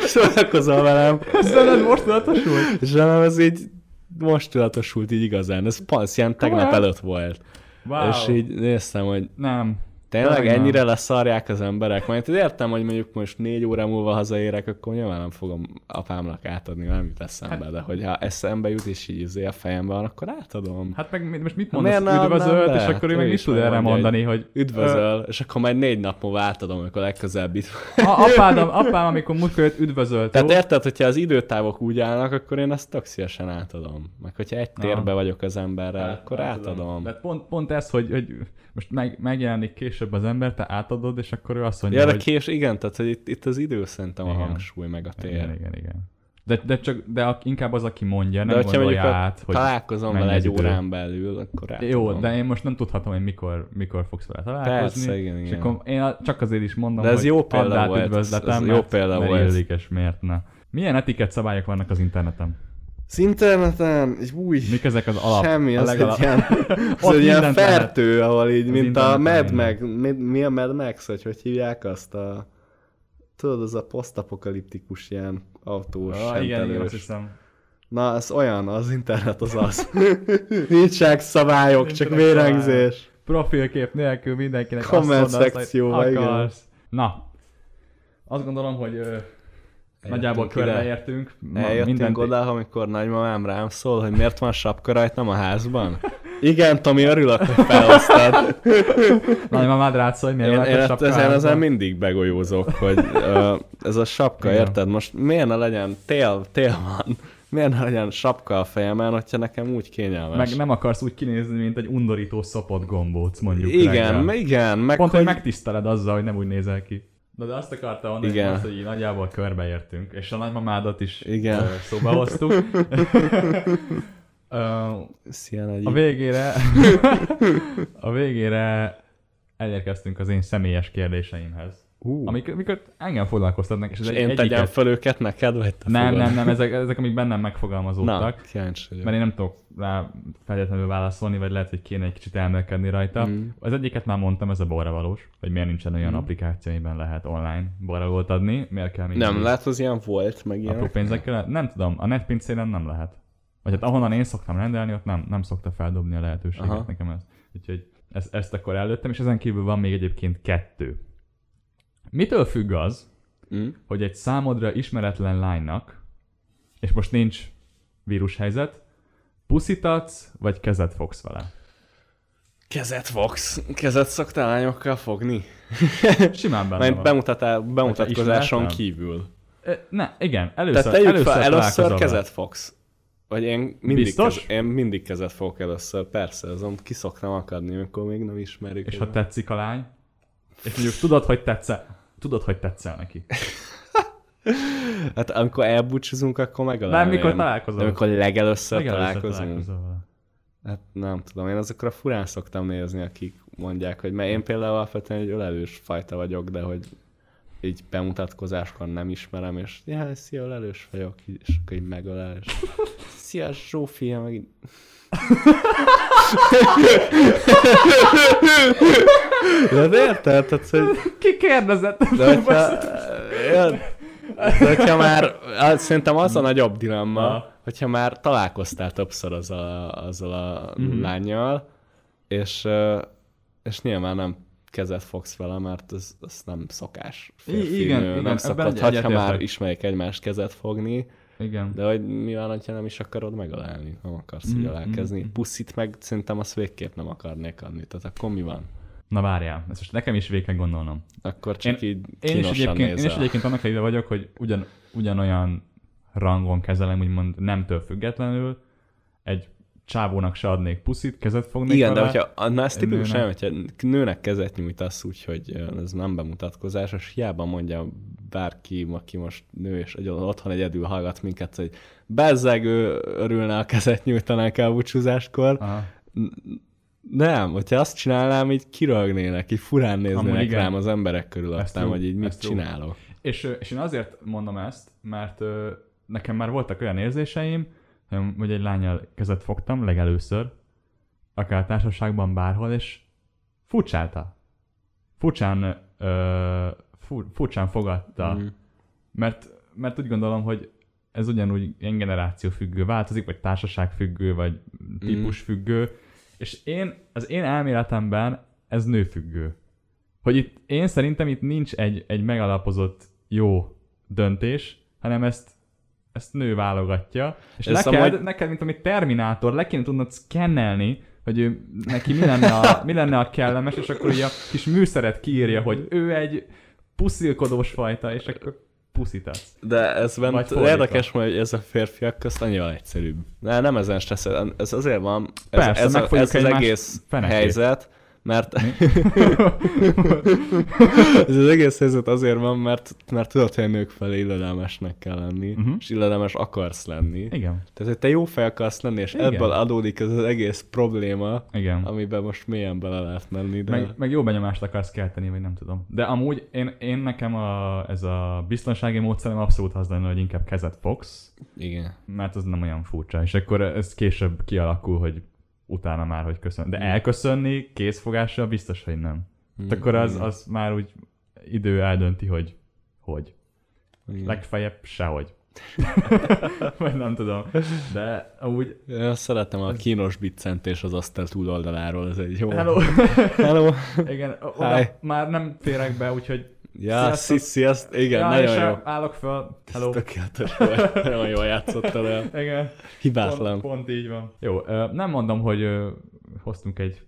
Szórakozol velem. Szerinted most tudatosult? És nem, ez így most tudatosult így igazán. Ez passz, ilyen tegnap előtt volt. Wow. És így néztem, hogy Nem. Tényleg nem. ennyire leszarják az emberek. Majd értem, hogy mondjuk most négy óra múlva hazaérek, akkor nyilván nem fogom apámnak átadni, nem jut eszembe, Hát- de hogyha eszembe jut és így izé a fejembe van, akkor átadom. Hát meg most mit Hát mondasz? miért Üdvözölt, és akkor ő Ő meg mit is tud erre mondani, hogy... Üdvözöl, és akkor majd négy nap múlva átadom, amikor legközelebb itt a, apád, apám, amikor múltkor jött, üdvözölt. Tehát érted, hogyha az időtávok úgy állnak, akkor én ezt tök szívesen átadom. Meg hogyha egy térbe vagyok az emberrel, Hát, akkor átadom. átadom. De pont, pont ez, hogy, hogy most meg, megjelenik később az ember, te átadod, és akkor ő azt mondja, Ja, de hogy... kés, igen, tehát hogy itt, itt az idő szerintem a Igen. hangsúly, meg a tér. Igen, igen, igen. De, de, csak, de a- inkább az, aki mondja, De nem hogyha gondolja a- át, hogy Találkozom vele egy idő. órán belül, akkor átadom. Jó, de én most nem tudhatom, hogy mikor, mikor fogsz vele találkozni. Persze, igen, És igen. akkor én a- csak azért is mondom, De ez hogy jó példa volt, ez- ez jó példa volt. illik, és miért ne. Milyen etikett szabályok vannak az interneten? Az interneten, új, Mik ezek az alap? semmi, az legalap- egy ilyen, az egy ilyen lehet. fertő, ahol így, Az mint a Mad. Max, mi, mi a Mad Max, vagy hogy hívják azt a, tudod, az a posztapokaliptikus ilyen autós, Ah, igen, igen, azt hiszem. Na, ez olyan, az internet az az. Nincsenek szabályok, csak Nincsenek vérengzés. Profilkép nélkül mindenkinek Comment azt mondasz, szekcióba, hogy igen. akarsz. Na, azt gondolom, hogy ö, nagyjából körbeértünk. Eljöttünk mindent- oda, amikor nagymamám rám szól, hogy miért van sapka rajtam a házban. Igen, Tomi, örülök, hogy felhoztad. Nagymamád rád szól, hogy miért Én, van én a sapka ezen, ezen mindig begolyózok, hogy uh, ez a sapka, Igen. érted? Most miért ne legyen, tél, tél van, miért ne legyen sapka a fejemen, hogyha nekem úgy kényelmes. Meg nem akarsz úgy kinézni, mint egy undorító szopott gombóc, mondjuk igen, reggel. igen, meg Pont, hogy hogy... megtiszteled azzal, hogy nem úgy nézel ki. Na de azt akarta mondani, Igen. azt, hogy így nagyjából körbeértünk, és a nagymamádat is Igen. szóba hoztuk. Szia, nagy... a végére, a végére elérkeztünk az én személyes kérdéseimhez. Ú, Amik, amiket engem foglalkoztatnak, és, ez és egy, én tegyem egyiket... fel őket neked, vagy te Nem, fogod? nem, nem, ezek, ezek amik bennem Na, megfogalmazódtak. kíváncsi vagyok. Mert én nem tudok rá feltétlenül válaszolni, vagy lehet, hogy kéne egy kicsit elmélkedni rajta. Mm. Az egyiket már mondtam, ez a borravalós, hogy miért nincsen olyan Mm. applikáció, amiben lehet online borravalót adni, miért kell még Nem, lehet, az ilyen volt, meg apró ilyen. pénzekkel? Nem tudom, a netpincéren nem lehet. Vagy hát ahonnan én szoktam rendelni, ott nem, nem szokta feldobni a lehetőséget Aha. nekem ez. Úgyhogy ezt, ezt akkor előttem, és ezen kívül van még egyébként kettő. Mitől függ az, Mm. hogy egy számodra ismeretlen lánynak, és most nincs vírushelyzet, puszítatsz, vagy kezet fogsz vele? Kezet fogsz. Kezet szoktál lányokkal fogni? Simán benne Majd van. bemutatá, bemutatkozáson ismeretlen? kívül. Ö, Ne, igen, először, Tehát először, fel, először kezet fogsz. Vagy én mindig, Biztos? Kez, én mindig kezet fogok először, persze, azon ki szoktam akadni, amikor még nem ismerik. És ha tetszik a lány, és mondjuk tudod, hogy tetszel, tudod, hogy tetszel neki. Hát amikor elbúcsúzunk, akkor megalálom. Nem, mikor találkozol. Amikor legelőször Legelőször találkozunk. találkozol. Hát nem tudom, én azokra furán szoktam nézni, akik mondják, hogy mert én például alapvetően egy ölelős fajta vagyok, de hogy így bemutatkozáskor nem ismerem, és ja, szia, ölelős vagyok, és akkor így megölel, és szia, Zsófia, meg. De de érted? Tehát, hogy Ki kérdezett? de hogyha, de hogyha már, az, szerintem az a nagyobb dilemma, Na. hogyha már találkoztál többször azzal a, azzal a Mhm. lányjal, és, és nyilván nem kezet fogsz vele, mert ez, ez nem szokás. Férfi, igen, nő, igen, nem ebben szokott, egy- ha már ismerik egymást kezet fogni, Igen. de hogy mi van, ha nem is akarod megalálni, nem akarsz Mm, így alálkezni. mm, mm. Puszit meg szerintem azt végképp nem akarnék adni, tehát akkor mi van? Na várjál, ezt most nekem is végig kell gondolnom. Akkor csak így Én is, egyébként, én is nézel. egyébként annak híve vagyok, hogy ugyan, ugyanolyan rangon kezelem, úgymond nemtől függetlenül. Egy csávónak se adnék puszit, kezet fognék Igen, de vele. hogyha, na ez tipikus, nem, hogyha nőnek kezet nyújtasz úgy, hogy ez nem bemutatkozás, és hiába mondja bárki, aki most nő, és egy, otthon egyedül hallgat minket, hogy bezzeg ő örülne a kezet nyújtanák el búcsúzáskor. Aha. Nem, hogyha azt csinálnám, így kirögnének, így furán néznének rám az emberek körülöttem, true, hogy így mit csinálok. És, és én azért mondom ezt, mert nekem már voltak olyan érzéseim, hogy- hogy egy lányjal kezet fogtam legelőször, akár társaságban, bárhol, és furcsálta. furcsán, ö, fur, furcsán fogadta, Mm. mert, mert úgy gondolom, hogy ez ugyanúgy ilyen generáció függő változik, vagy társaság függő, vagy típus függő, és én, az én elméletemben ez nőfüggő. Hogy itt, én szerintem itt nincs egy, egy megalapozott jó döntés, hanem ezt ezt nő válogatja, és Ez neked, amúgy- neked, mint amit Terminátor, le kéne tudnod szkennelni, hogy ő, neki mi lenne, a, mi lenne a kellemes, és akkor ugye a kis műszeret kiírja, hogy ő egy puszilkodós fajta, és akkor puszítasz. De ez bent érdekes, hogy ez a férfiak közt annyival egyszerűbb. De nem ezen stresszel, ez azért van, ez, Persze, ez, a, ez az egész fenekét. helyzet, mert ez az egész helyzet azért van, mert, mert tudod, hogy a nők felé illedelmesnek kell lenni, uh-huh. és illedelmes akarsz lenni. Igen, Tehát, hogy te jó fej akarsz lenni, és Igen. ebből adódik ez az egész probléma, igen. amiben most mélyen bele lehet menni, de... Meg, meg jó benyomást akarsz kelteni, vagy nem tudom. De amúgy én, én nekem a, ez a biztonsági módszerem abszolút az lenne, hogy inkább kezet fogsz, Igen. mert az nem olyan furcsa, és akkor ez később kialakul, hogy utána már, hogy köszön. De elköszönni kézfogással biztos, hogy nem. Tehát akkor az, az már úgy idő eldönti, hogy hogy. Igen. Legfeljebb sehogy. Vagy nem tudom. De amúgy... Én azt szeretem a kínos biccentés az asztal túloldaláról, ez egy jó... Hello! Hello. Igen, oda Hi. már nem férek be, úgyhogy... Ja, Sziasztok. sziaszt, igen, Ja, nagyon jó. Állok fel. Hello. Tökéletes volt. Nagyon jól játszottál el. Igen. Hibátlan. Pont, pont így van. Jó, nem mondom, hogy hoztunk egy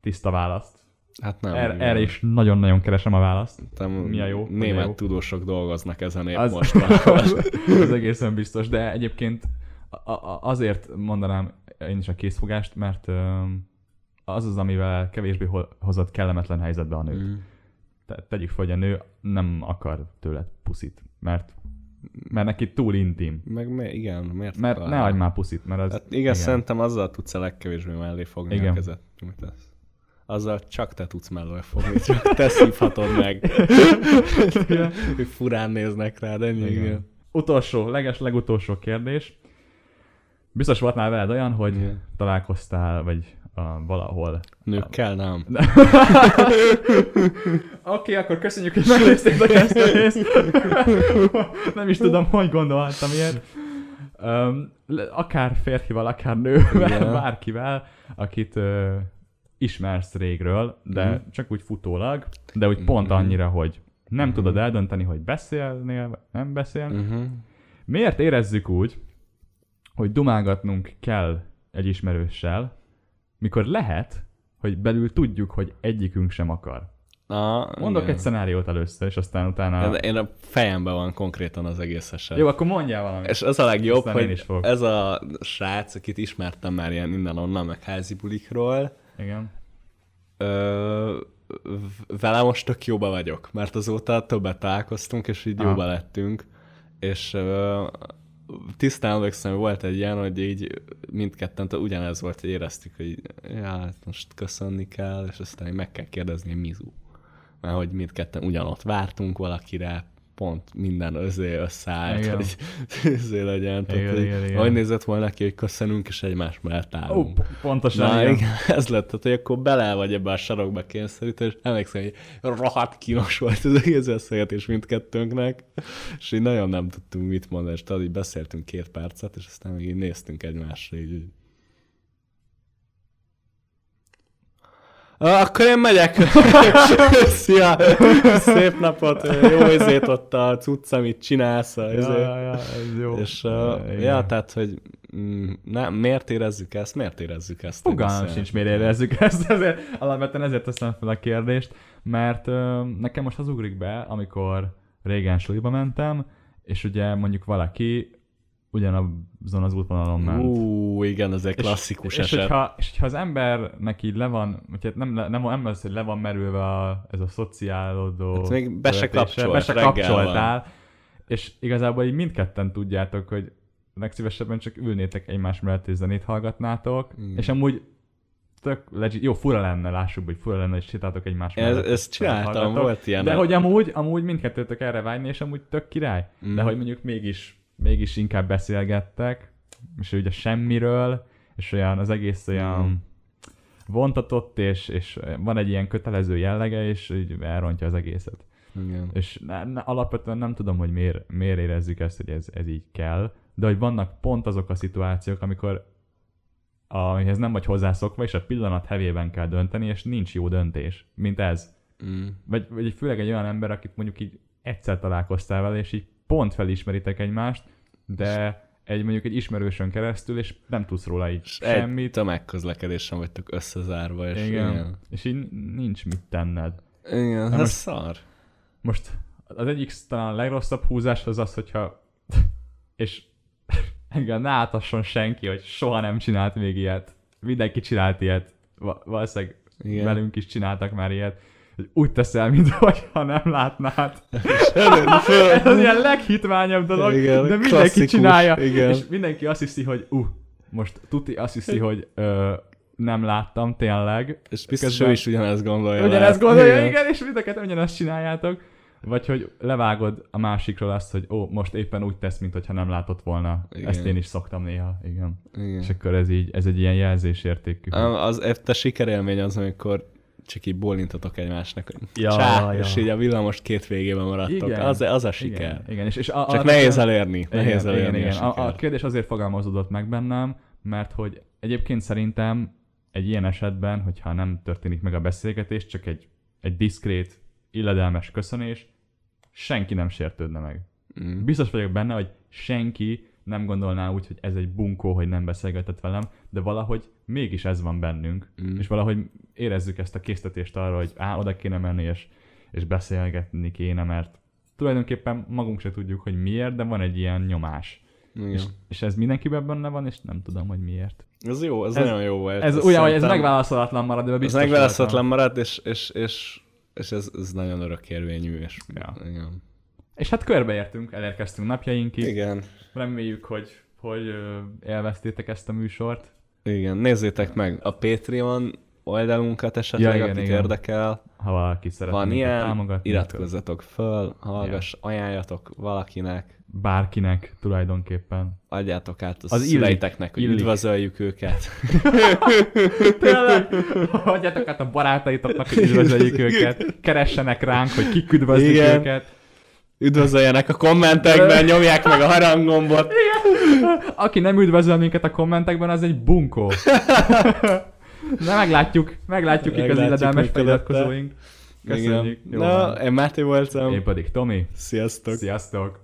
tiszta választ. Hát nem. Er, erre is nagyon-nagyon keresem a választ. Nem, mi a jó, a Német jó. tudósok dolgoznak ezen épp Az- most. Ez egészen biztos, de egyébként azért mondanám én is a készfogást, mert az az, amivel kevésbé ho- hozott kellemetlen helyzetbe a nőt. Mm. Te- tegyük fel, hogy a nő nem akar tőled puszit, mert, mert neki túl intim. Meg mi, igen, miért? Mert ne adj már puszit, mert az... Hát igen, igen, szerintem azzal tudsz a legkevésbé mellé fogni Igen. a kezed. Mit tesz? Azzal csak te tudsz mellé fogni, csak te szívhatod meg. Hogy furán néznek rád, ennyi. Igen. Igen. Utolsó, leges legutolsó kérdés. Biztos volt már veled olyan, hogy Igen. találkoztál, vagy valahol. Nőkkel nem. Oké, okay, akkor köszönjük, hogy megnéztétek ezt a részt. Nem is tudom, hogy gondolhattam ilyet. Um, akár férfival, akár nővel, Igen. bárkivel, akit uh, ismersz régről, de Mhm. csak úgy futólag, de úgy pont Mhm. annyira, hogy nem Mhm. tudod eldönteni, hogy beszélnél, vagy nem beszélnél. Uh-huh. Miért érezzük úgy, hogy dumálgatnunk kell egy ismerőssel, mikor lehet, hogy belül tudjuk, hogy egyikünk sem akar. Na, Mondok igen. egy szenáriót először, és aztán utána... Én, a fejemben van konkrétan az egész eset. Jó, akkor mondjál valamit. És az a legjobb, Aztán én is hogy fogok. ez a srác, akit ismertem már ilyen innen-onnan, meg házi bulikról, Igen. ö, vele most tök jóba vagyok, mert azóta többet találkoztunk, és így Aha. jóba lettünk, és ö, tisztán emlékszem, volt egy ilyen, hogy így mindketten ugyanez volt, hogy éreztük, hogy hát most köszönni kell, és aztán meg kell kérdezni, hogy mizu. Mert hogy mindketten ugyanott vártunk valakire, pont minden özé összeállt, hogy özé legyen. Tehát, Igen, igen, igen. Ahogy nézett volna ki, hogy köszönünk, és egymás mellett állunk. p- pontosan Na, igen. ez lett, tehát, hogy akkor bele vagy ebbe a sarokba kényszerítve, és emlékszem, hogy rohadt kínos volt az egész beszélgetés mindkettőnknek, és így nagyon nem tudtunk mit mondani, és tudod, így beszéltünk két percet, és aztán még így néztünk egymásra, így, így. Akkor én megyek. Szia! Szép napot! Jó izét ott a cucc, amit csinálsz. Ja, izé. ja, ja, ez jó. És uh, Igen. ja, tehát, hogy mm, ne, miért érezzük ezt? Miért érezzük ezt? Fogalmam sincs, miért érezzük ezt, ezért, alapvetően ezért teszem fel a kérdést, mert ö, nekem most az ugrik be, amikor régen suliba mentem, és ugye mondjuk valaki ugyanazon az útvonalon ment. Ú, igen, ez egy klasszikus és, és, eset. hogyha, és hogyha az embernek így le van, vagy hát nem, nem, nem az, hogy le van merülve a, ez a szociálodó Hát még be se kapcsolt, be se kapcsoltál, és igazából így mindketten tudjátok, hogy legszívesebben csak ülnétek egymás mellett és zenét hallgatnátok, Igen. és amúgy tök legit, jó, fura lenne, lássuk, hogy fura lenne, és sétáltok egymás Ez, mellett. ezt csináltam, volt ilyen. De hogy amúgy, amúgy mindkettőtök erre vágyni, és amúgy tök király. Mm. De hogy mondjuk mégis, mégis inkább beszélgettek, és ugye semmiről, és olyan, az egész olyan, Mm. vontatott, és, és van egy ilyen kötelező jellege, és így elrontja az egészet. Igen. És ne, ne, alapvetően nem tudom, hogy miért, miért érezzük ezt, hogy ez, ez így kell, de hogy vannak pont azok a szituációk, amikor amihez nem vagy hozzászokva, és a pillanat hevében kell dönteni, és nincs jó döntés, mint ez. Mm. Vagy, vagy főleg egy olyan ember, akit mondjuk így egyszer találkoztál vele, és így pont felismeritek egymást, de egy mondjuk egy ismerősön keresztül, és nem tudsz róla így És semmit. Egy tömegközlekedésen vagytok összezárva, és igen. igen. És így nincs mit tenned. Igen, ez most- szar. Most az egyik talán a legrosszabb húzás az az, hogyha és engem ne átasson senki, hogy soha nem csinált még ilyet. Mindenki csinált ilyet. Va- valószínűleg Igen. velünk is csináltak már ilyet. Hogy Úgy teszel, mintha nem látnád. Föl- Ez az ilyen leghitványabb dolog, Igen, de mindenki csinálja. igen. És mindenki azt hiszi, hogy uh, most tuti azt hiszi, hogy ö, nem láttam tényleg. És biztos Közben- ő is ugyanezt gondolja. Ugyanezt gondolja, igen, és mindeket ugyanezt csináljátok. Vagy hogy levágod a másikról azt, hogy ó, most éppen úgy tesz, mintha nem látott volna. Igen. Ezt én is szoktam néha, igen. Igen. És akkor ez így, ez egy ilyen jelzésértékű. A- Az a sikerélmény az, amikor csak így bólintatok egymásnak, Ja, csá, ja. és így a villamos két végében maradtok. Igen. Az, az a siker. Igen, igen. És, és a, Csak a, nehéz elérni. Igen, Nehéz igen, elérni igen. a, A, a siker. kérdés azért fogalmazódott meg bennem, mert hogy egyébként szerintem egy ilyen esetben, hogyha nem történik meg a beszélgetés, csak egy, egy diszkrét, illedelmes köszönés, senki nem sértődne meg. Mm. Biztos vagyok benne, hogy senki nem gondolná úgy, hogy ez egy bunkó, hogy nem beszélgetett velem, de valahogy mégis ez van bennünk, Mm. és valahogy érezzük ezt a késztetést arra, hogy á, oda kéne menni, és, és beszélgetni kéne, mert tulajdonképpen magunk se tudjuk, hogy miért, de van egy ilyen nyomás. Igen. És, és ez mindenkiben benne van, és nem tudom, hogy miért. Ez jó, ez, Ez- nagyon jó volt. Ez Azt olyan, hogy ez megválaszolatlan marad, de Ez biztos megválaszolatlan voltam. maradt, és, és, és, és ez, ez nagyon örökérvényű, és Ja. igen. És hát körbeértünk, elérkeztünk napjainkig. igen. Reméljük, hogy, hogy élveztétek ezt a műsort. Igen, nézzétek meg a Patreon oldalunkat esetleg, Ja, igen, akit igen. érdekel. Ha valaki szeretne Van ilyen, támogatni, iratkozzatok föl, hallgass, ajánljatok valakinek, bárkinek tulajdonképpen. adjátok át az, Az szüleiteknek, hogy illik. üdvözöljük őket. Tényleg? Adjátok át a barátaitoknak, hogy üdvözöljük őket. Keressenek ránk, hogy kik üdvözlik Igen. őket. Üdvözöljenek a kommentekben, nyomják meg a haranggombot. Aki nem üdvözöl minket a kommentekben, az egy bunkó. Na meglátjuk, meglátjuk, kik az illedelmes feliratkozóink. Köszönjük. Jó Na, van. én Máté voltam. Én pedig Tomi. Sziasztok. Sziasztok.